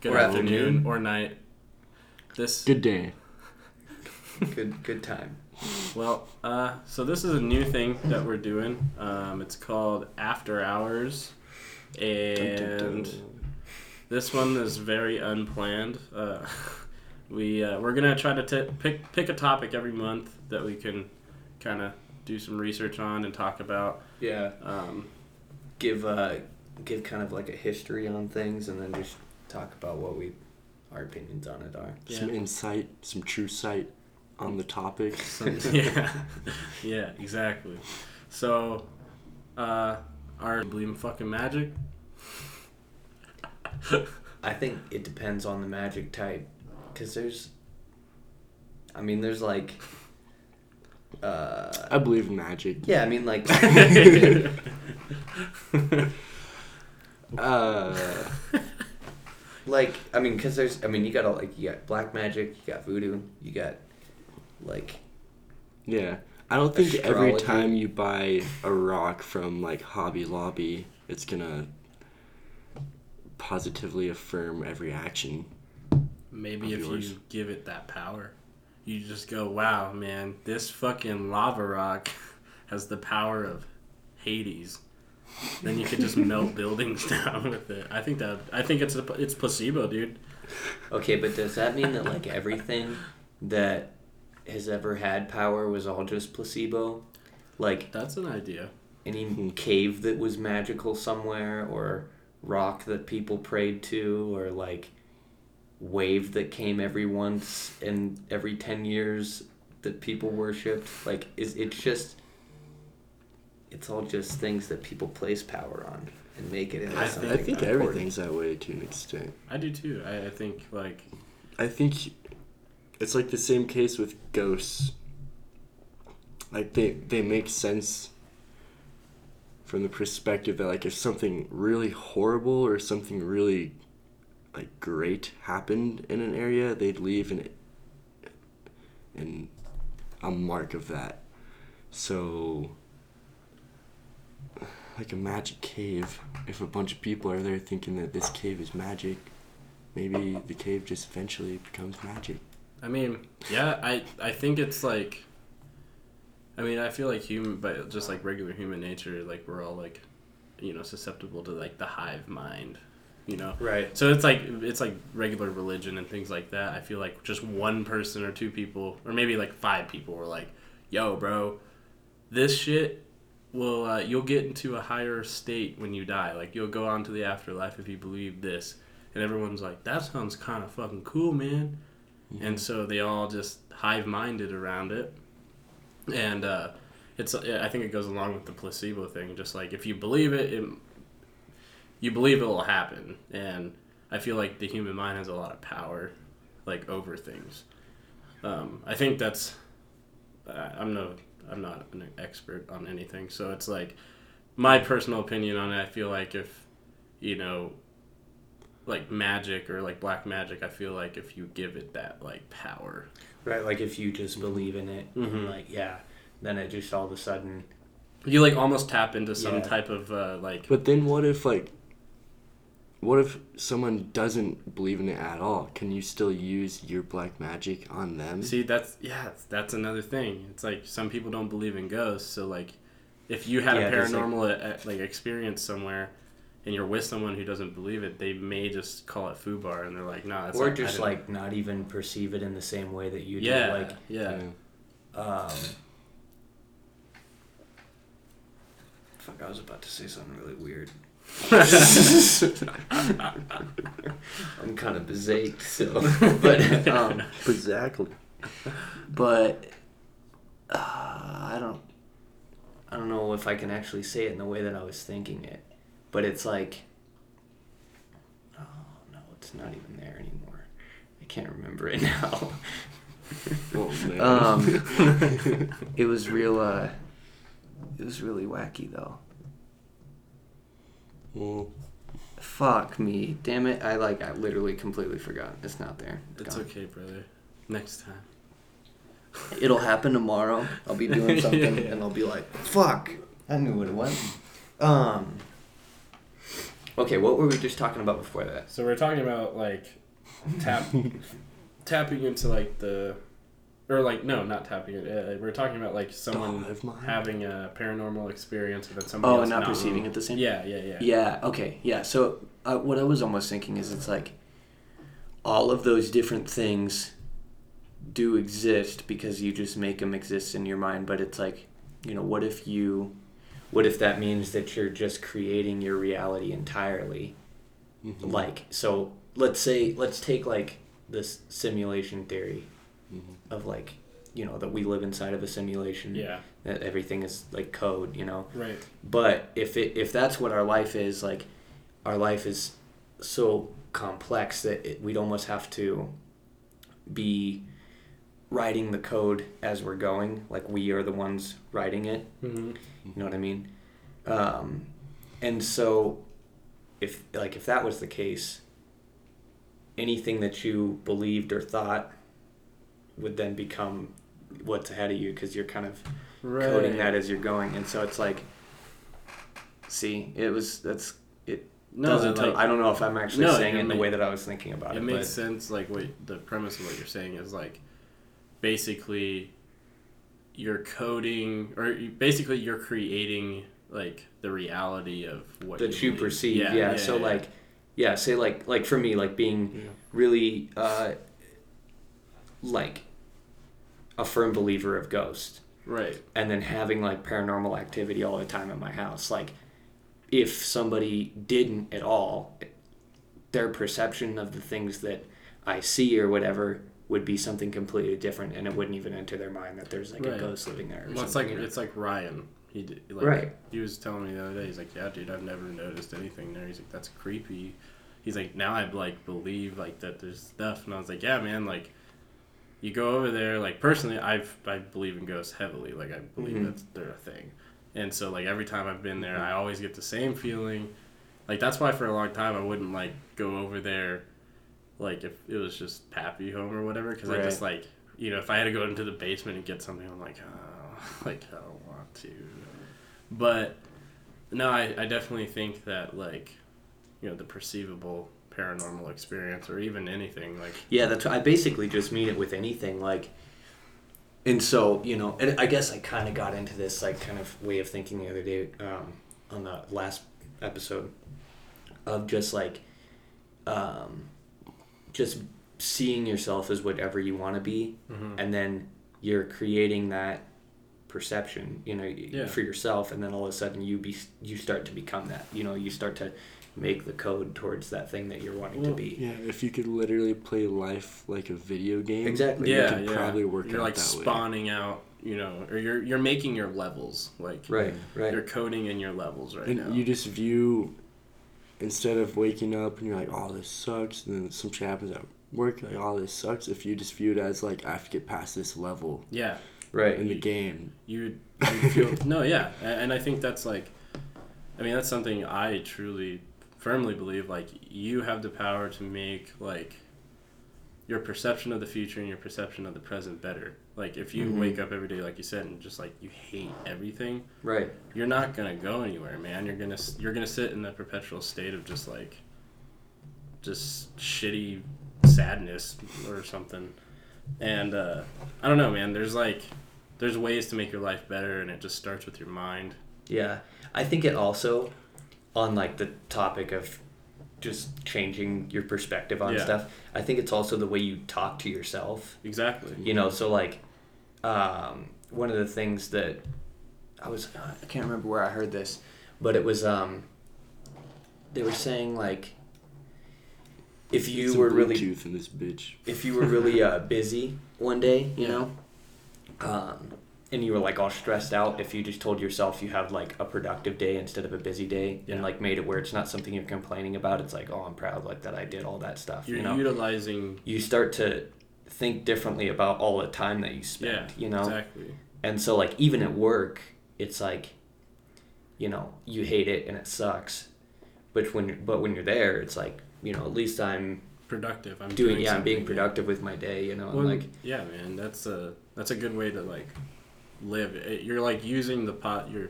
Good Or afternoon afternoon. or night. This Good day. Good good time. well, uh, so this is a new thing that we're doing. Um, it's called After Hours, and this one is very unplanned. Uh, we uh, we're gonna try to t- pick pick a topic every month that we can kind of do some research on and talk about. Yeah. Um, Give uh give kind of like a history on things and then just talk about what we our opinions on it are. Some insight, some true sight on the topic. Yeah, yeah, exactly. So, uh, are you believe in fucking magic? I think it depends on the magic type cuz there's I mean there's like uh I believe in magic. yeah, I mean like Uh, like I mean cuz there's I mean you got all like you got black magic, you got voodoo, you got like yeah. I don't think every time you buy a rock from like Hobby Lobby, it's gonna positively affirm every action. Maybe if yours. you give it that power, you just go, "Wow, man, this fucking lava rock has the power of Hades." Then you could just melt buildings down with it. I think that I think it's a, it's placebo, dude. Okay, but does that mean that like everything that has ever had power was all just placebo? Like That's an idea. any cave that was magical somewhere or rock that people prayed to or like wave that came every once and every 10 years that people worshipped like is it's just it's all just things that people place power on and make it into I something I think important. everything's that way to an extent. I do too. I, I think like I think it's like the same case with ghosts. Like they they make sense from the perspective that like if something really horrible or something really like great happened in an area, they'd leave an an a mark of that. So like a magic cave, if a bunch of people are there thinking that this cave is magic, maybe the cave just eventually becomes magic. I mean, yeah, I I think it's like I mean, I feel like human but just like regular human nature, like we're all like you know, susceptible to like the hive mind, you know. right So it's like it's like regular religion and things like that. I feel like just one person or two people or maybe like five people were like, "Yo, bro, this shit will uh, you'll get into a higher state when you die. Like you'll go on to the afterlife if you believe this." And everyone's like, "That sounds kind of fucking cool, man." And so they all just hive-minded around it. And uh it's I think it goes along with the placebo thing. Just like if you believe it, it you believe it will happen and i feel like the human mind has a lot of power like over things um, i think that's I- i'm no i'm not an expert on anything so it's like my personal opinion on it i feel like if you know like magic or like black magic i feel like if you give it that like power right like if you just believe in it Mhm. and like yeah then it just all of a sudden you like almost tap into some Yeah. type of uh, like But then what if like what if someone doesn't believe in it at all? Can you still use your black magic on them? See, that's yeah, that's another thing. It's like some people don't believe in ghosts, so like if you had Yeah, a there's, like- paranormal uh, like experience somewhere and you're with someone who doesn't believe it, they may just call it foobar and they're like, "Nah, that's or not, just like not even perceive it in the same way that you yeah, do like yeah. Um, fuck, I was about to say something really weird. I'm kind of bezaced, so. But, um, Exactly. but, uh, I don't, I don't know if I can actually say it in the way that I was thinking it. But it's like, oh no, it's not even there anymore. I can't remember it now. Oh. Um, it was real. Uh, it was really wacky though. Well, Fuck me, damn it! I like. I literally completely forgot. It's not there. It's Gone. okay, brother. Next time. It'll happen tomorrow. I'll be doing something Yeah. and I'll be like, "Fuck!" I knew what it was. Um. Okay, what were we just talking about before that? So we're talking about like tap tapping into like the or like no, not tapping it. Uh, we're talking about like someone Dawn of mine. having a paranormal experience and then somebody Oh, else and not not perceiving it the same. Yeah, yeah, yeah. Yeah. Okay. Yeah. So uh, what I was almost thinking is, it's like all of those different things do exist because you just make them exist in your mind. But it's like, you know, what if you, what if that means that you're just creating your reality entirely? Mhm. Like, so let's say, let's take like this simulation theory Mhm. of like, you know, that we live inside of a simulation. Yeah, That everything is like code. You know. right. But if it if that's what our life is, like our life is so complex that it, we'd almost have to be writing the code as we're going, like we are the ones writing it. Mm-hmm. You know what I mean? Um, and so, if like if that was the case, anything that you believed or thought would then become what's ahead of you because you're kind of Right. coding that as you're going, and so it's like, see, it was that's it. no, doesn't. like, I don't know if I'm actually No, saying it it in the way that I was thinking about it. it makes but sense. Like what the premise of what you're saying is like basically you're coding or basically you're creating like the reality of what that you believe. perceive, yeah. so yeah. like, yeah, say like like for me, like being Yeah. really uh, like a firm believer of ghosts. right. and then having like paranormal activity all the time in my house like if somebody didn't at all their perception of the things that i see or whatever would be something completely different and it wouldn't even enter their mind that there's like Right. a ghost living there or Well, it's like you know? it's like Ryan. He did, like, Right. He was telling me the other day. He's like, "Yeah, dude, I've never noticed anything there." He's like, "That's creepy." He's like, "Now I like believe like that there's stuff," and I was like, "Yeah, man, like." You go over there, like personally, I've I believe in ghosts heavily. Like I believe Mhm. that they're a thing, and so like every time I've been there, I always get the same feeling. Like that's why for a long time I wouldn't like go over there, like if it was just Pappy home or whatever, because I just like you know if I had to go into the basement and get something, I'm like, oh, like I don't want to. But no, I, I definitely think that like, you know, the perceivable paranormal experience or even anything like Yeah, that's I basically just mean it with anything like and so, you know, and I guess I kind of got into this like kind of way of thinking the other day um, on the last episode of just like um, just seeing yourself as whatever you want to be Mhm. and then you're creating that perception, you know, Yeah. for yourself and then all of a sudden you be you start to become that. You know, you start to make the code towards that thing that you're wanting to be. Yeah, if you could literally play life like a video game, Exactly. yeah, could yeah. probably work you're out like that way. spawning out, you know, or you're you're making your levels like Right, right. you're coding in your levels right and now. you just view instead of waking up and you're like, "Oh, this sucks," and then some shit happens at work, like, "Oh, this sucks." If you just view it as like, "I have to get past this level yeah, Right. in the game," you you feel no yeah and i think that's like i mean that's something i truly firmly believe like you have the power to make like your perception of the future and your perception of the present better like if you Mhm. wake up every day like you said and just like you hate everything Right. you're not gonna go anywhere man you're gonna you're gonna sit in a perpetual state of just like just shitty sadness or something and uh, i don't know man there's like there's ways to make your life better and it just starts with your mind Yeah. I think it also on like the topic of just changing your perspective on Yeah. stuff. I think it's also the way you talk to yourself. exactly You know, so like um, one of the things that I was I can't remember where I heard this, but it was um they were saying like if you Some were really in this bitch. if you were really uh, busy one day, you Yeah. know, um, and you were like all stressed out, if you just told yourself you have like a productive day instead of a busy day, Yeah. and like made it where it's not something you're complaining about, it's like, oh, I'm proud like that I did all that stuff. you're you know, utilizing you start to think differently about all the time that you spend. yeah you know, exactly and so like even at work, it's like, you know, you hate it and it sucks, but when but when you're there, it's like you know at least I'm productive i'm doing, doing yeah I'm being productive with my day. You know, Well, and like yeah man that's a that's a good way to like live it, you're like using the pot you're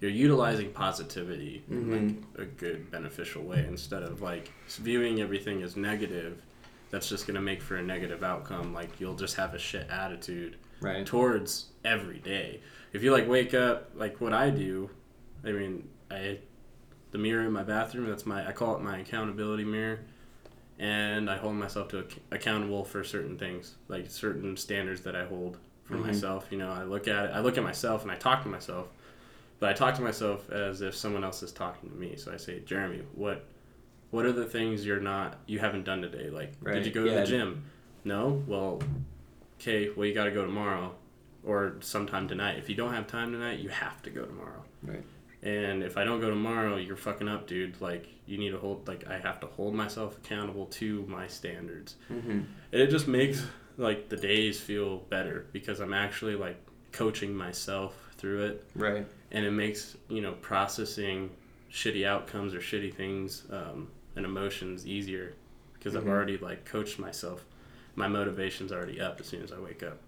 you're utilizing positivity in Mhm. like a good beneficial way instead of like viewing everything as negative that's just going to make for a negative outcome like you'll just have a shit attitude Right. towards every day if you like wake up like what i do i mean i the mirror in my bathroom. That's my i call it my accountability mirror. And i hold myself to ac- accountable for certain things like certain standards that i hold for Mhm. myself. You know i look at it i look at myself and i talk to myself but i talk to myself as if someone else is talking to me. So i say jeremy what what are the things you're not you haven't done today? Like Right, did you go to the gym? No. Well okay well you got to go tomorrow or sometime tonight. If you don't have time tonight you have to go tomorrow. Right. And if I don't go tomorrow, you're fucking up, dude. Like you need to hold like I have to hold myself accountable to my standards. Mm-hmm. And it just makes like the days feel better because I'm actually like coaching myself through it Right. and it makes, you know, processing shitty outcomes or shitty things um, and emotions easier because Mhm. I've already like coached myself. My motivation's already up as soon as I wake up.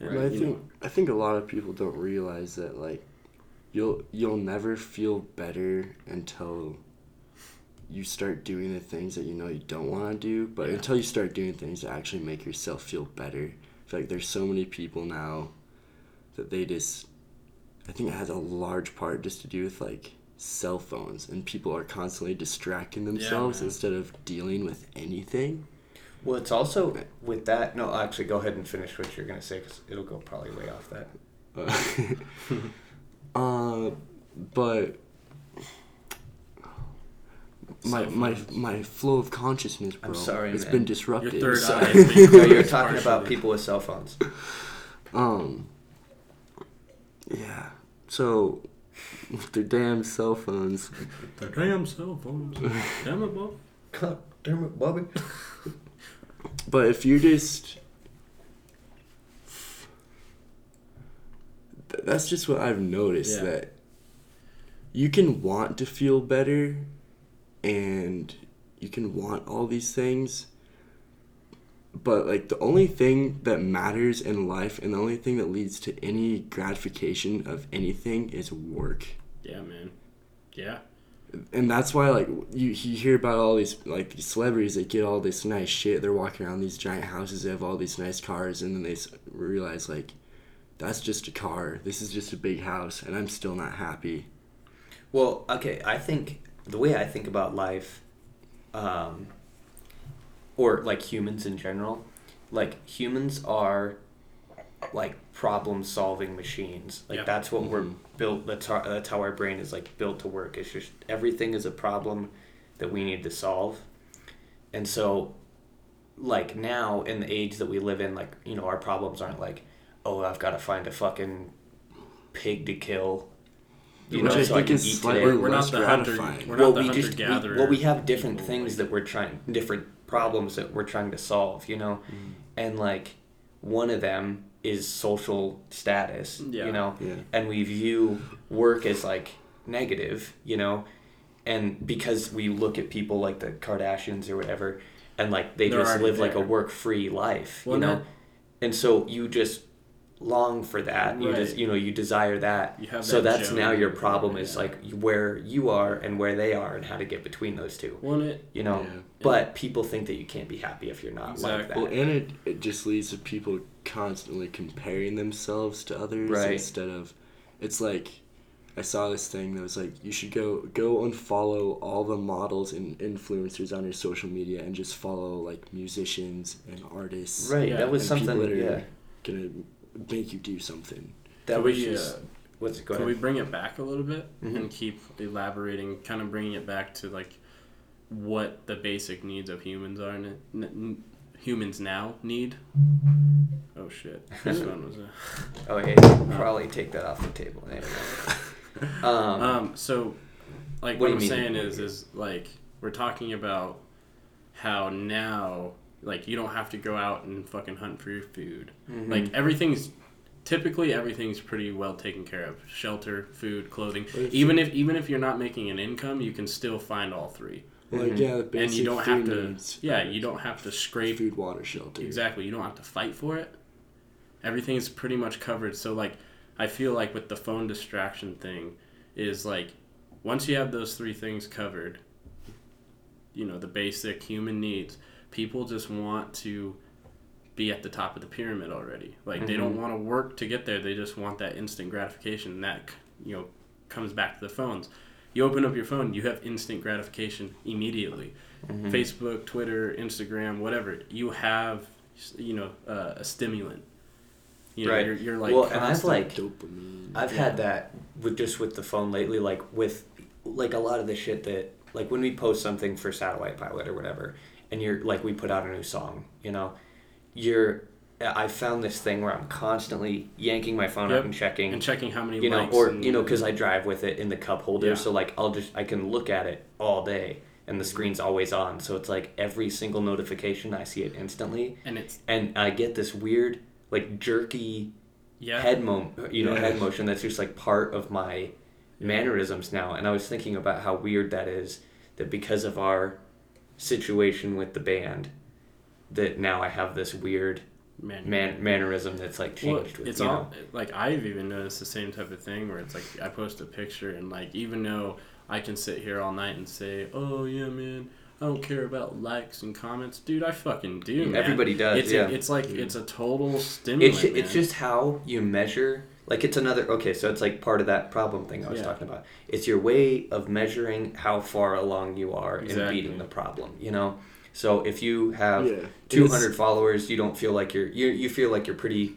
And, But I think know, I think a lot of people don't realize that like you'll you'll never feel better until you start doing the things that you know you don't want to do, but Yeah. until you start doing things that actually make yourself feel better. I feel like there's so many people now that they just I think it has a large part just to do with like cell phones and people are constantly distracting themselves man. instead of dealing with anything. Well, it's also with that. No, actually, go ahead and finish what you're gonna say because it'll go probably way off that. Uh, uh, but my my my flow of consciousness, bro. I'm sorry, it's man. been disrupted. Your third Sorry. eye No, you're talking about people with cell phones. um. Yeah. So, with their damn cell phones. The damn cell phones. damn it, Bob. God damn it, Bobby. But if you just. Th- That's just what I've noticed Yeah. that you can want to feel better and you can want all these things but like the only thing that matters in life and the only thing that leads to any gratification of anything is work Yeah, man. Yeah. and that's why like you, you hear about all these like these celebrities that get all this nice shit they're walking around these giant houses they have all these nice cars and then they realize like that's just a car this is just a big house and i'm still not happy Well, okay, I think the way I think about life, um, or like humans in general, like humans are like problem solving machines. Like Yeah. that's what we're Mhm. built. That's how that's how our brain is like built to work. It's just everything is a problem that we need to solve, and so like now in the age that we live in, like you know our problems aren't like, oh I've got to find a fucking pig to kill. You Which know, I so I think can is eat slightly today. We're, we're not less the hunter. gratifying. We're well, not the we hunter just we, gatherer. well, we have different people, things like- that we're trying, different problems that we're trying to solve. You know, Mm. and like one of them is social status. Yeah. You know, yeah and we view work as like negative. You know, and because we look at people like the Kardashians or whatever, and like they They're just already live like a work-free life. Well, you know, that- and so you just long for that. You just you know you desire that. You have So that that's now your your- problem is yeah. like where you are and where they are and how to get between those two. Well, it, You know, Yeah. but people think that you can't be happy if you're not like Exactly. that. well and it, it just leads to people constantly comparing themselves to others Right. instead of it's like i saw this thing that was like you should go go unfollow all the models and influencers on your social media and just follow like musicians and artists right, Yeah, that was and people something. that are Yeah, gonna make you do something that Could was we, just. uh, what's it go Can ahead? we bring it back a little bit Mhm. and keep elaborating, kind of bringing it back to like what the basic needs of humans are, n- n- humans now need? Oh shit! This one was a. Oh, hey, probably take that off the table. Anyway. Um, Um. So, like What what, I'm mean? saying is, is like we're talking about how now, like you don't have to go out and fucking hunt for your food. mhm. Like everything's typically everything's pretty well taken care of. Shelter, food, clothing. If Even if even if you're not making an income, you can still find all three. like Mhm. yeah the basic and you don't have to needs, yeah, you don't have to scrape food water shelter exactly. You don't have to fight for it. Everything's pretty much covered. So like I feel like with the phone distraction thing, is like once you have those three things covered, you know, the basic human needs, people just want to be at the top of the pyramid already. Like they don't Mhm. want to work to get there. They just want that instant gratification. And that you know comes back to the phones. You open up your phone, you have instant gratification immediately. Mhm. Facebook, Twitter, Instagram, whatever. You have you know uh, a stimulant. You know, Right. you're, you're like Well, and I've, like- dopamine. I've Yeah. had that with just with the phone lately, like with like a lot of the shit that like when we post something for Satellite Pilot or whatever, and you're like we put out a new song, you know, you're I found this thing where I'm constantly yanking my phone Yep. up and checking, and checking how many you know, or and- you know, because I drive with it in the cup holder, Yeah. so like I'll just I can look at it all day, and the screen's always on, so it's like every single notification I see it instantly, and it's and I get this weird like jerky yeah head mo you know Yeah. head motion that's just like part of my mannerisms now and i was thinking about how weird that is that because of our situation with the band that now i have this weird man, man mannerism that's like changed with it's you all know like I've even noticed the same type of thing where it's like I post a picture and like even though I can sit here all night and say, "Oh yeah, man, I don't care about likes and comments," dude, I fucking do. Man. everybody does It's yeah a, it's like mm. it's a total stimulant. it's, it's just how you measure like it's another okay so it's like part of that problem thing i was Yeah. talking about. It's your way of measuring how far along you are in beating the problem you know? So if you have yeah. 200 followers you don't feel like you're you, you feel like you're pretty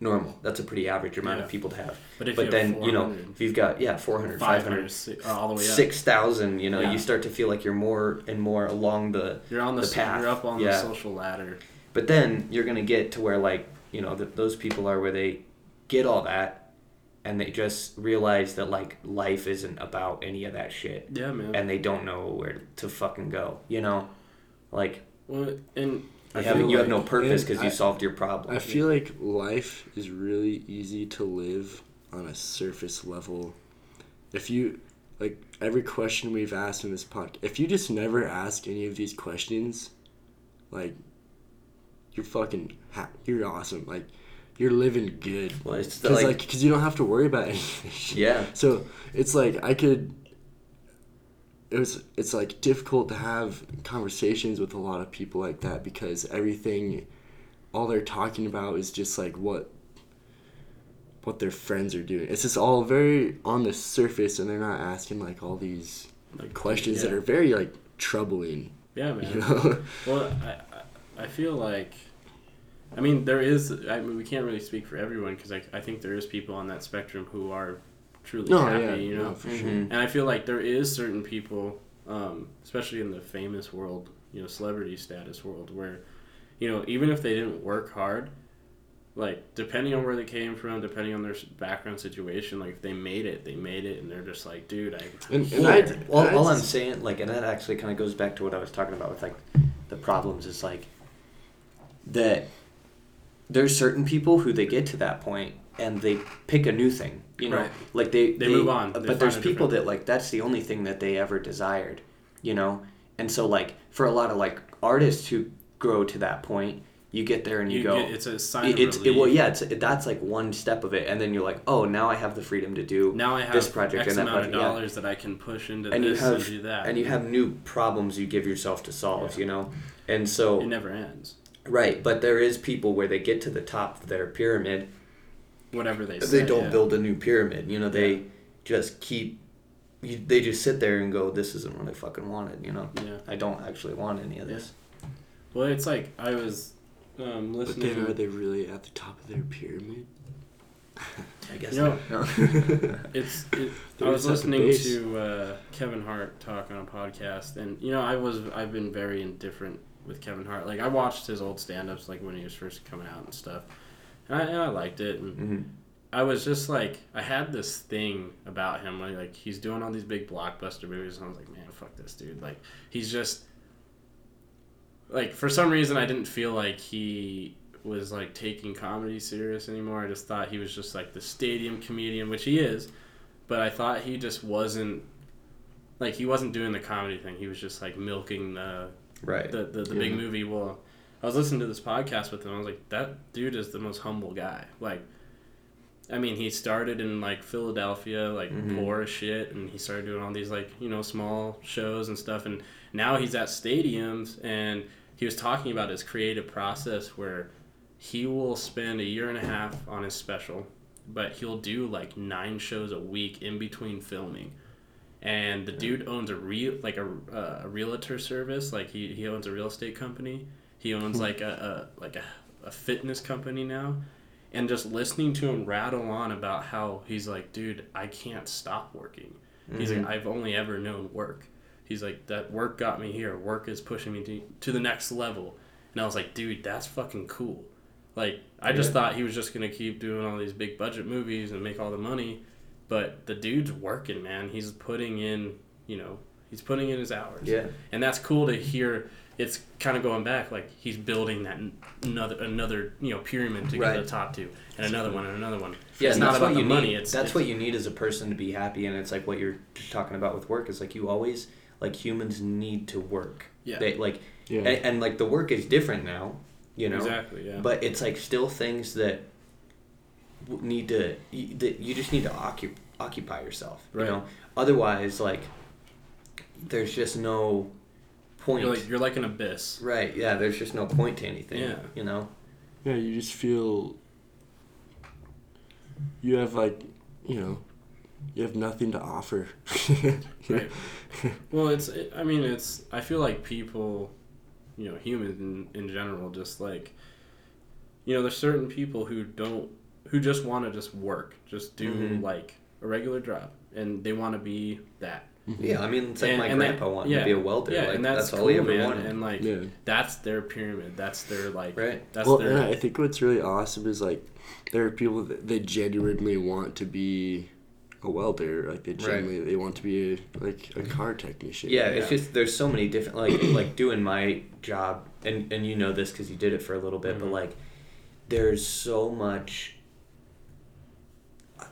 normal. That's a pretty average amount Yeah. of people to have. But if but you then you know if you've got yeah 400 500 500, uh, all the way up, 6000 you know you start to feel like you're more and more along the you're on the, the path, you're up on the social ladder. but then you're gonna get to where like you know that those people are where they get all that and they just realize that like life isn't about any of that shit Yeah, man. and they don't know where to fucking go you know like well, and you, I have, feel you have no purpose because you solved your problem I feel like life is really easy to live on a surface level. If you like every question we've asked in this podcast, if you just never ask any of these questions, like you're fucking ha- you're awesome. Like you're living good. well it's Cause like, like, cause you don't have to worry about anything. yeah So it's like I could. It was. It's like difficult to have conversations with a lot of people like that because everything, all they're talking about is just like what. What their friends are doing. It's just all very on the surface, and they're not asking like all these like questions that are very like troubling. Yeah, man. You know. Well, I, I, I feel like, I mean, there is. I mean, we can't really speak for everyone because I, I think there is people on that spectrum who are truly no, happy. yeah, you know, no, for sure. Mhm. and I feel like there is certain people, um, especially in the famous world, you know, celebrity status world, where, you know, even if they didn't work hard, like depending on where they came from, depending on their background situation, like if they made it, they made it, and they're just like, dude, I. And- I'm and I- here." all, and all I I'm saying, like, and that actually kind of goes back to what I was talking about with like the problems is like that there's certain people who they get to that point and they pick a new thing, you know, Right. like they They move on. They But there's people that like that's the only thing that they ever desired, you know, and so like for a lot of like artists who grow to that point, you get there and you, you go. get, it's a sign it- of it's it, well yeah it's that's like one step of it and then you're like oh now I have the freedom to do Now I have this project X and that amount project, of yeah. dollars that I can push into And you have- and do that. and you have new problems you give yourself to solve Yeah. you know and so it never ends. Right but there is people where they get to the top of their pyramid Whatever they say. they don't yeah. build a new pyramid you know they just keep you, they just sit there and go this isn't what i fucking wanted you know Yeah. i don't actually want any of this Well, it's like I was um, But listening. then are they really at the top of their pyramid? i guess You know, no. It's. It, I was just at the listening to uh, Kevin Hart talk on a podcast, and you know, I was I've been very indifferent with Kevin Hart. Like I watched his old stand-ups, like when he was first coming out and stuff, and I, and I liked it. And Mhm. I was just like, I had this thing about him, like, like he's doing all these big blockbuster movies, and I was like, man, fuck this dude. Like he's just like for some reason I didn't feel like he was like taking comedy serious anymore. I just thought he was just like the stadium comedian, which he is, but I thought he just wasn't like he wasn't doing the comedy thing. He was just like milking the right the, the, the big movie. Well, I was listening to this podcast with him. I was like, that dude is the most humble guy. Like, I mean, he started in like Philadelphia, like Mhm. poor as shit, and he started doing all these like you know small shows and stuff, and now he's at stadiums, and he was talking about his creative process where he will spend a year and a half on his special, but he'll do like nine shows a week in between filming. And the dude owns a real like a, uh, a realtor service, like he, he owns a real estate company. He owns like a, a like a, a fitness company now and just listening to him rattle on about how he's like, dude, I can't stop working. He's Mhm. like, I've only ever known work. He's like, that work got me here. Work is pushing me to, to the next level. And I was like, dude, that's fucking cool. Like, I just thought he was just gonna keep doing all these big budget movies and make all the money, but the dude's working, man. He's putting in, you know, he's putting in his hours Yeah. and that's cool to hear. It's kind of going back, like he's building that n- another another you know pyramid to get to the top two, and another one and another one. Yeah, it's not that's about what the you money. need. It's that's it's, what you need as a person to be happy, and it's like what you're just talking about with work. Is like you always like humans need to work. Yeah. They like Yeah. and, and like the work is different now, you know. exactly yeah. But it's like still things that w- need to you, that you just need to occup, occupy yourself. Right. You know. Otherwise, like there's just no point. you're like you're like an abyss. right. Yeah. There's just no point to anything. Yeah. You know. Yeah, you just feel you have like, you know, you have nothing to offer. Right. Well, it's it, I mean it's I feel like people, you know, humans in, in general, just like, you know, there's certain people who don't who just want to just work, just do Mhm. like a regular job, and they want to be that. Yeah. I mean, it's like And- my and that- grandpa wanted yeah, to be a welder. Yeah, like, and that's, all cool, he ever man. wanted. And like yeah. that's their pyramid. That's their like. Right. That's well, their. and I think what's really awesome is like there are people that they genuinely want to be a welder. Like they Right. genuinely they want to be a, like a car technician. Yeah, it's just there's so many different like like doing my job and and you know this because you did it for a little bit, but Mhm. like there's so much.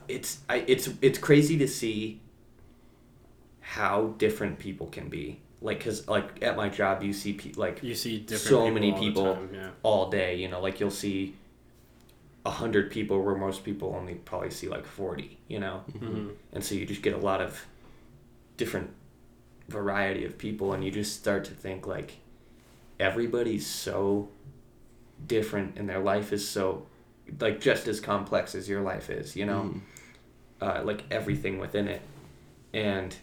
It's I it's it's crazy to see how different people can be. Like, cause like at my job, you see pe- like you see different. so people many all the people time, yeah. all day. You know, like you'll see a hundred people where most people only probably see like forty. You know, hmm and so you just get a lot of different variety of people and you just start to think like everybody's so different and their life is so like just as complex as your life is you know Mhm. Uh, like everything within it and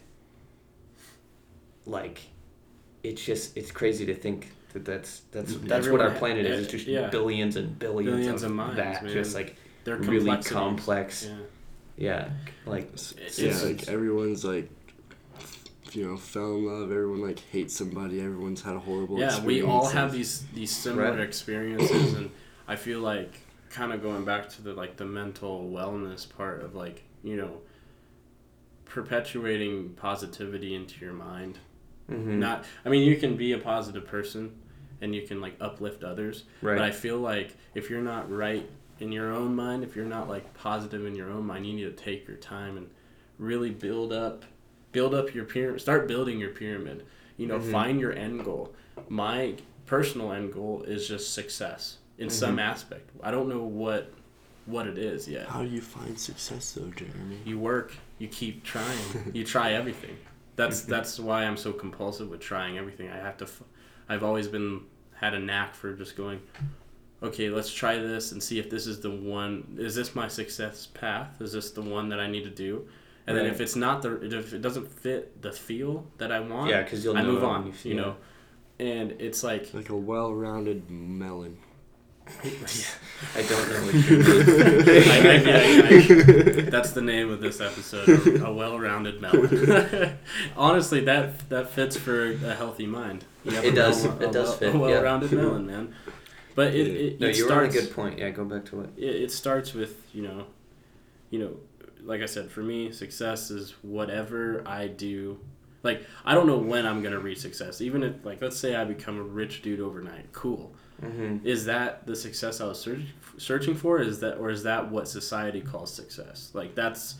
like it's just it's crazy to think that that's that's that's what our Everyone- planet is it's just yeah. billions and billions, Billions of, of minds, that man. just like Their really complex Yeah. yeah like It's- yeah, it's- like everyone's like, you know, fell in love. Everyone like hates somebody. Everyone's had a horrible. yeah we all have these these similar Right. experiences and i feel like kind of going back to the like the mental wellness part of like you know perpetuating positivity into your mind. Mhm, not i mean you can be a positive person and you can like uplift others right. But i feel like if you're not right in your own mind if you're not like positive in your own mind you need to take your time and really build up build up your pyramid start building your pyramid. You know Mhm. find your end goal. My personal end goal is just success in some Mhm. aspect. I don't know what what it is yet How do you find success though, Jeremy? you work you keep trying you try everything. That's that's why i'm so compulsive with trying everything. I have to f- i've always been had a knack for just going okay let's try this and see if this is the one is this my success path? Is this the one that i need to do? And then if it's not the if it doesn't fit the feel that i want yeah because you'll i know move on when you, know? And it's like Like a well-rounded melon. I don't know what you mean. I- I- I- that's the name of this episode a, well-rounded melon honestly that that fits for a healthy mind It does. well- It a does fit, a yeah. well-rounded melon man but it, it, no, it you were on a good point. Yeah, go back to it. it, it starts with you know you know like i said for me success is whatever i do like i don't know when i'm gonna reach success even if like let's say i become a rich dude overnight cool Mm-hmm. is that the success I was search, searching for? Is that or is that what society calls success? Like that's,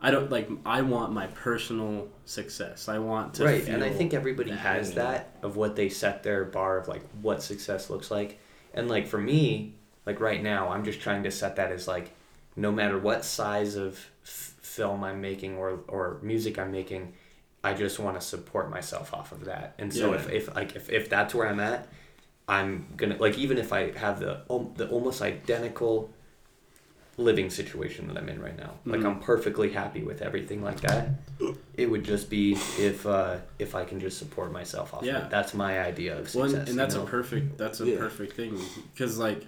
I don't like. I want my personal success. I want to Right, and I think everybody that. has that of what they set their bar of like what success looks like. And like for me, like right now, I'm just trying to set that as like no matter what size of f- film I'm making or or music I'm making, I just want to support myself off of that. And so Yeah. if, if like if, if that's where I'm at, I'm gonna like even if I have the al- the almost identical living situation that I'm in right now, like Mhm. I'm perfectly happy with everything like that. It would just be if uh, if I can just support myself off. Yeah. of it. that's my idea of Well, success. and, and that's you a perfect that's a Yeah. perfect thing because like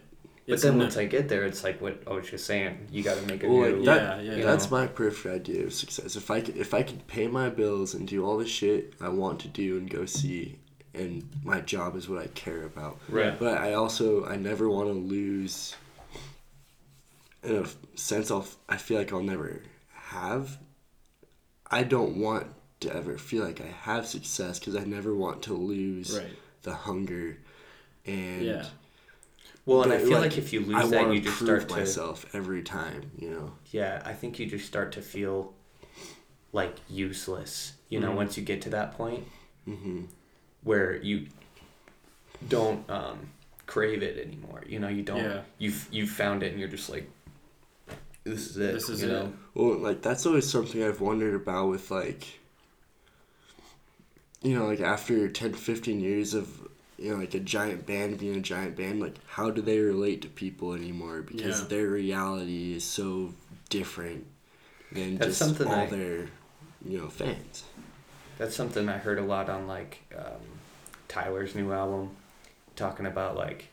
But then once I get there, it's like what I was just saying. You got to make a Well, new. like yeah, yeah, That's know? my perfect idea of success. If I could, if I could pay my bills and do all the shit I want to do and go see, and my job is what I care about. Right. But I also I never want to lose. In a sense, I'll I feel like I'll never have. I don't want to ever feel like I have success because I never want to lose right. the hunger, and Yeah. Well, and I feel like, like, if you I lose that, want you just start to. myself every time. You know. Yeah, I think you just start to feel like useless. You know, Mhm. once you get to that point Mm-hmm. Where you don't um, crave it anymore. You know, you don't. Yeah. You've you've found it, and you're just like, this is it. This is you it. know? Well, like that's always something I've wondered about with like you know, like after 10 15 years of you know, like a giant band being a giant band, like how do they relate to people anymore because Yeah. their reality is so different than That's just something all I- their you know, fans. That's something I heard a lot on like um, Tyler's new album, talking about like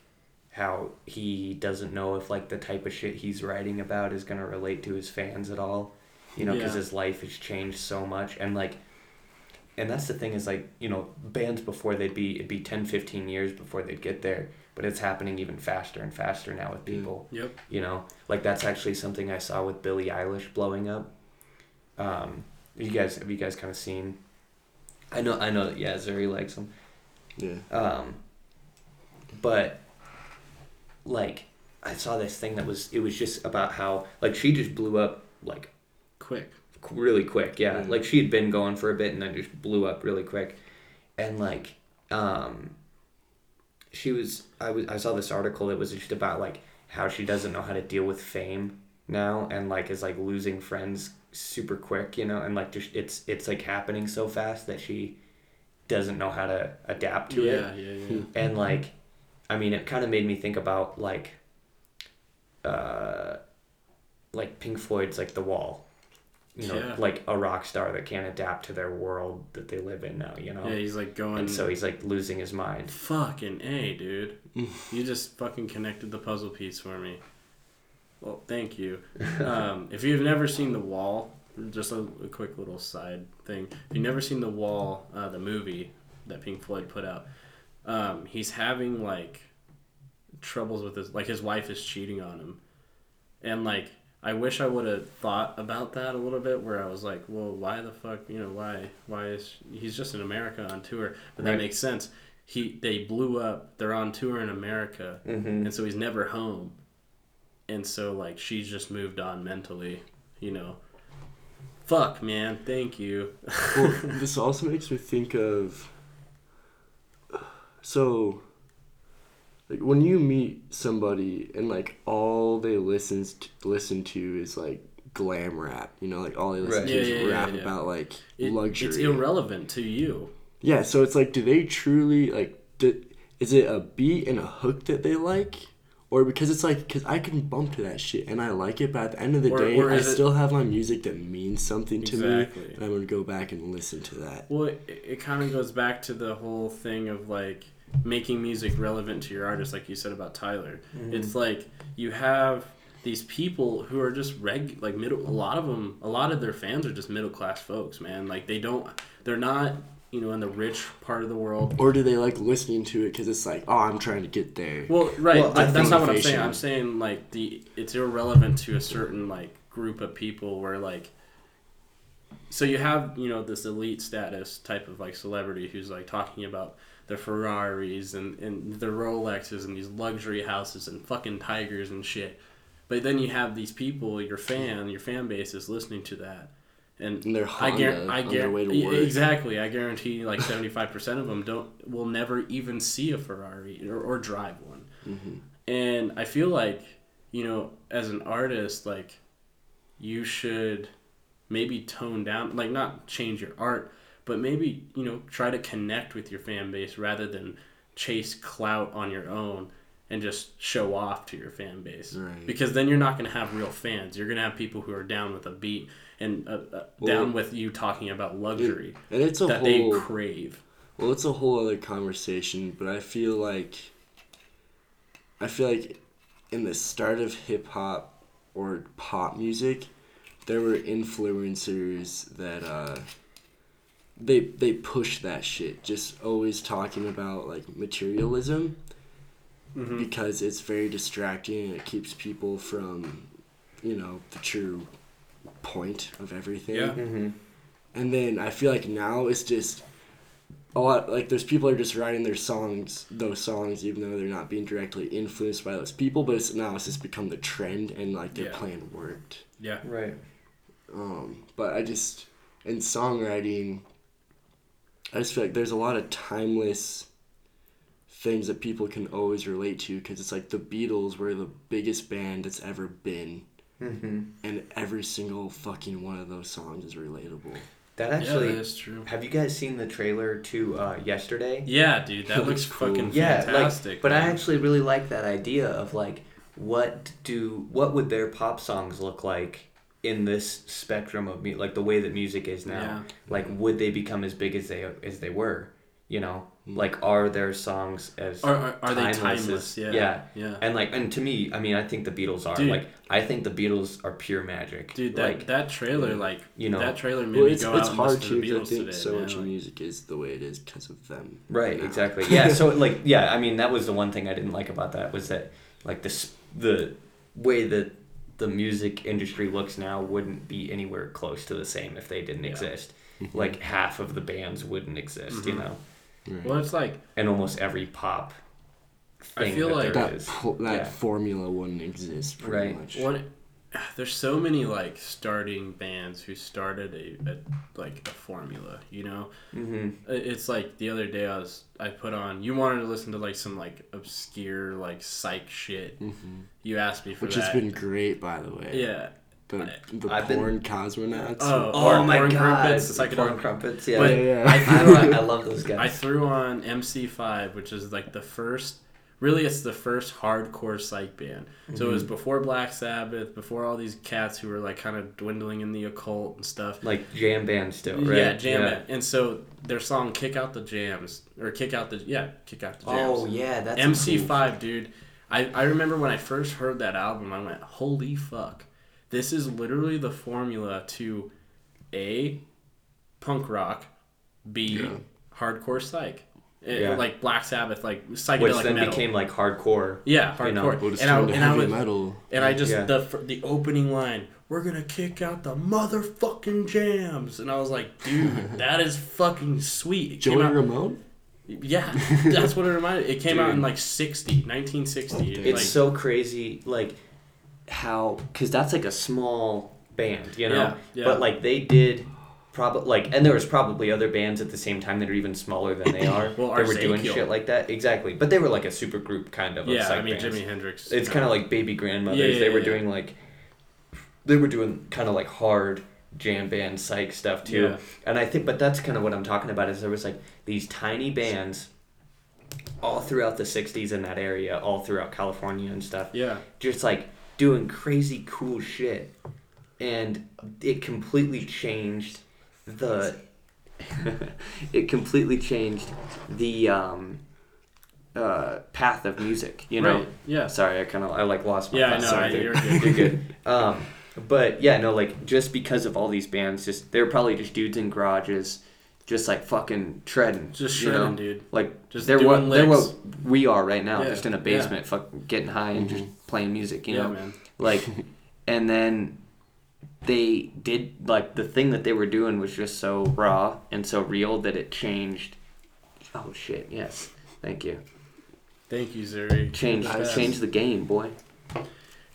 how he doesn't know if like the type of shit he's writing about is gonna relate to his fans at all, you know, because Yeah. his life has changed so much and like. And that's the thing is like you know bands before they'd be it'd be 10, 15 years before they'd get there, but it's happening even faster and faster now with Yeah. people. Yep. You know, like that's actually something I saw with Billie Eilish blowing up. Um, you guys have you guys kind of seen? I know I know that yeah, Zuri likes them. Yeah. Um, but like I saw this thing that was it was just about how like she just blew up like Quick. really quick. Yeah, Yeah. like she had been going for a bit and then just blew up really quick, and like um, she was I was I saw this article that was just about like how she doesn't know how to deal with fame now and like is like losing friends super quick, you know, and like just it's it's like happening so fast that she doesn't know how to adapt to it Yeah, yeah, yeah. and like i mean it kind of made me think about like uh like pink floyd's like the wall you know Yeah. like a rock star that can't adapt to their world that they live in now you know Yeah, he's like going. and so he's like losing his mind Fucking A, dude. you just fucking connected the puzzle piece for me. Well, thank you. Um, if you've never seen The Wall, just a, a quick little side thing. If you've never seen The Wall, uh, the movie that Pink Floyd put out, um, he's having like troubles with his like his wife is cheating on him, and like I wish I would have thought about that a little bit. Where I was like, well, why the fuck, you know, why why is he's just in America on tour? But that Right. makes sense. He they blew up. They're on tour in America, mm-hmm. and so he's never home. And so like she's just moved on mentally, you know. Fuck, man. Thank you. well, this also makes me think of so like when you meet somebody and like all they listens to, listen to is like glam rap you know like all they listen Right. to Yeah, is yeah, rap yeah. about like It- luxury It's irrelevant to you. yeah so it's like do they truly like do, is it a beat and a hook that they like or because it's like because i can bump to that shit and i like it but at the end of the Or- day or i it- still have my music that means something to Exactly. me and i'm gonna go back and listen to that Well, it, it kind of goes back to the whole thing of like making music relevant to your artist, like you said about Tyler. Mm-hmm. It's like you have these people who are just reg like middle. A lot of them, a lot of their fans are just middle class folks, man. Like they don't, they're not, you know, in the rich part of the world. Or do they like listening to it because it's like, oh, I'm trying to get there? Well, right. Well, that- that's think not what I'm saying. I'm saying like the it's irrelevant to a certain like group of people where like so you have you know this elite status type of like celebrity who's like talking about their Ferraris and and their Rolexes and these luxury houses and fucking tigers and shit. But then you have these people, your fan, your fan base is listening to that. And And they're I Honda guarantee, I on their way to guarantee, work. exactly. I guarantee, like seventy five percent of them don't will never even see a Ferrari or, or drive one. Mm-hmm. And I feel like, you know, as an artist, like you should maybe tone down, like not change your art, but maybe you know try to connect with your fan base rather than chase clout on your own and just show off to your fan base. Right. Because then you're not going to have real fans. You're going to have people who are down with a beat and uh, uh, Well, down with you talking about luxury And it's a that whole they crave. Well, it's a whole other conversation, but I feel like I feel like in the start of hip hop or pop music, there were influencers that uh they they push that shit, just always talking about like materialism Mm-hmm. because it's very distracting and it keeps people from, you know, the true point of everything. Yeah. Mm-hmm. And then I feel like now it's just a lot like those people are just writing their songs, those songs, even though they're not being directly influenced by those people. But it's, now it's just become the trend, and like their Yeah. plan worked. Yeah. Right. Um, but I just in songwriting, I just feel like there's a lot of timeless things that people can always relate to because it's like the Beatles were the biggest band that's ever been, Mm-hmm. and every single fucking one of those songs is relatable. That yeah, actually. that is true. have you guys seen the trailer to uh, yesterday? Yeah, dude, that Looks looks cool. fucking Yeah, fantastic. like, but I actually really like that idea of like, what do what would their pop songs look like in this spectrum of mu- like the way that music is now? Yeah. Like, would they become as big as they as they were? You know. Like are their songs as Are, are, are they timeless timeless? as- Yeah. yeah. Yeah. and like and to me, I mean, I think the Beatles are Dude. like I think the Beatles are pure magic. Dude, that, like that trailer, like, you know, that trailer made Well, me it's, go it's out hard to too the 'cause I Beatles think today. so man. much of like- music is the way it is because of them. Right, now. exactly. Yeah, so like yeah, I mean that was the one thing I didn't like about that was that like this the way that the music industry looks now wouldn't be anywhere close to the same if they didn't Yeah. exist. Mm-hmm. Like half of the bands wouldn't exist, you Mhm. know. Right. Well, it's like, And almost every pop I feel that like there that is. pl- that Yeah. formula wouldn't exist pretty Right. much. one, there's so many, like, starting bands who started a, a like, a formula, you know? hmm It's like the other day I was, I put on, you wanted to listen to, like, some, like, obscure, like, psych shit. hmm You asked me for Which that. has been great, by the way. Yeah. The, the I've been- porn cosmonauts. Oh, Oh Or my Porn god, Crumpets, the psychedelic- porn crumpets, yeah. But yeah, yeah. I, I, I love those guys. I threw on MC5, which is like the first. Really, it's the first hardcore psych band. So it was mm-hmm. before Black Sabbath, before all these cats who were like kind of dwindling in the occult and stuff. like jam band still, right? Yeah, jam band. And so their song "Kick Out the Jams" or "Kick Out the yeah, Kick Out the Jams." Oh yeah, that's MC5, cool- dude. I, I remember when I first heard that album, I went, holy fuck. This is literally the formula to A, punk rock, B, Yeah. hardcore psych. Eh, Yeah. Like Black Sabbath, like psychedelic which then metal. became like hardcore. yeah, you know, hardcore. Well, and I, turned to and I was, metal. and I just Yeah. the the opening line, we're gonna kick out the motherfucking jams, and I was like, dude, that is fucking sweet. It Joey out, Ramone? yeah, that's what it reminded. It came out in like 60, 1960. It's It's like, so crazy, like how because that's like a small band, you know. Yeah, yeah. But like they did, probably like, and there was probably other bands at the same time that are even smaller than they are. Well, they were doing shit like that, exactly. But they were like a super group kind of. of yeah, I mean bands. Jimi Hendrix. It's kind of like baby grandmothers. Yeah, they were doing like, they were doing kind of like hard jam band psych stuff too. And I think, but that's kind of what I'm talking about. Is there was like these tiny bands, all throughout the '60s in that area, all throughout California and stuff, yeah, just like doing crazy cool shit, and it completely changed the. it completely changed the um, uh, path of music. You know. right. Yeah, Sorry, I kind of I like lost my. Yeah, I know, there. I- you're You're good. good. Um, but yeah, no, like just because of all these bands, just they were probably just dudes in garages, just like fucking treading, just you know? dude. Like Just they're doing what they're what we are right now, Yeah, just in a yeah. basement, fuck, getting high and just mm-hmm. playing music, you yeah, know, man. like, and then they did like the thing that they were doing was just so raw and so real that it changed. Oh shit! Yes, thank you. Thank you, Zuri. Change Yes. changed the game, boy.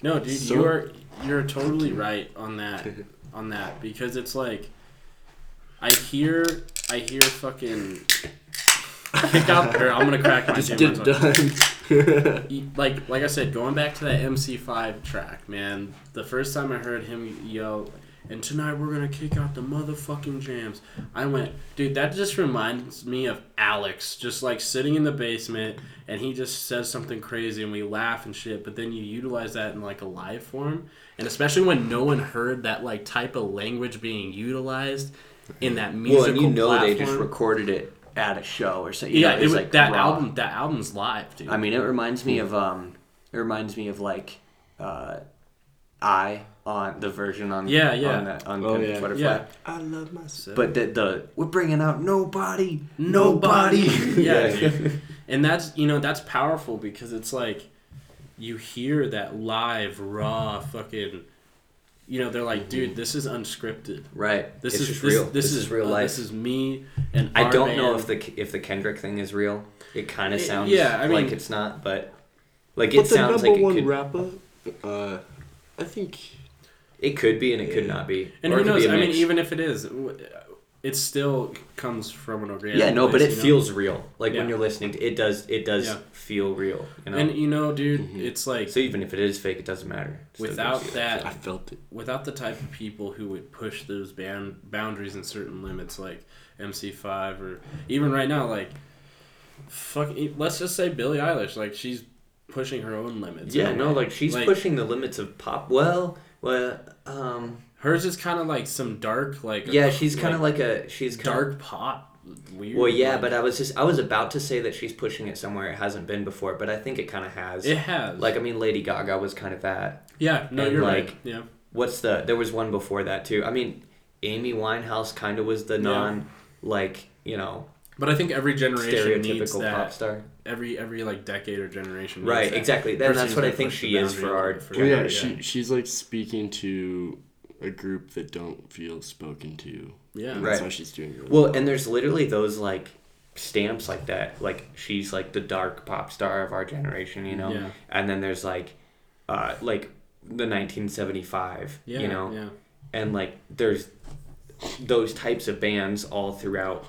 No, dude, So- you're you're totally right on that on that because it's like I hear I hear fucking kick out, or I'm gonna crack my Just get done. Like like I said, going back to that MC5 track, man. The first time I heard him yell, "And tonight we're gonna kick out the motherfucking jams," I went, dude, that just reminds me of Alex, just like sitting in the basement, and he just says something crazy, and we laugh and shit. But then you utilize that in like a live form, and especially when no one heard that like type of language being utilized in that musical Well, and you know platform. they just recorded it at a show or something. Yeah, know, it it's was, like that raw. album. That album's live, dude. I mean, it reminds me of um, it reminds me of like, uh, I on the version on Yeah, yeah. on, the, on Oh, the yeah. Butterfly. Yeah. I love myself. But the the we're bringing out nobody, nobody. nobody. yeah, dude. and that's you know that's powerful because it's like you hear that live raw fucking. You know they're like, dude, this is unscripted. right. This it's is just this, real. This, is, real uh, life. This is me and I our don't know if the if the Kendrick thing is real. It kind of sounds yeah, I like it's not, but like but it the sounds number like it one could. rapper, uh, I think It could be and it could not be. and Or who knows? i a I mean, even if it is, w- it still comes from an organic. yeah, no, but it you know? feels real. Like Yeah. when you're listening to it, does it does Yeah. feel real? You know. And you know, dude, Mhm. it's like so even if it is fake, it doesn't matter. It without that I felt it. without the type of people who would push those band boundaries and certain limits like MC5 or even right now like fuck let's just say Billie Eilish like she's pushing her own limits Yeah, no, way. like she's pushing the limits of pop. Well, well, um, hers is kind of like some dark like yeah, she's kind of like a she's kind dark pop weird Well, yeah, like- but I was just I was about to say that she's pushing it somewhere it hasn't been before, but I think it kind of has. it has Like I mean, Lady Gaga was kind of that. yeah no and, you're like, right yeah What's the? There was one before that too. I mean, Amy Winehouse kind of was the Yeah. non, like you know, but I think every generation needs that pop star. every every like decade or generation needs Right, that exactly. Then that's what I think she is for a little our bit Well, yeah, generation. she she's like speaking to a group that don't feel spoken to. yeah And Right. that's why she's doing it. Well, and there's literally those like stamps like that. Like she's like the dark pop star of our generation, you know. Yeah. And then there's like, uh, like the 1975, yeah you know, yeah and like there's those types of bands all throughout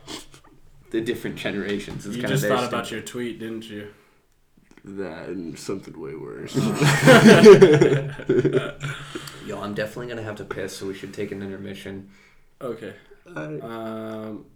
the different generations. It's you kind just of their thought about your tweet didn't you that and something way worse. Yo, I'm definitely gonna have to piss, so we should take an intermission. okay I, Um,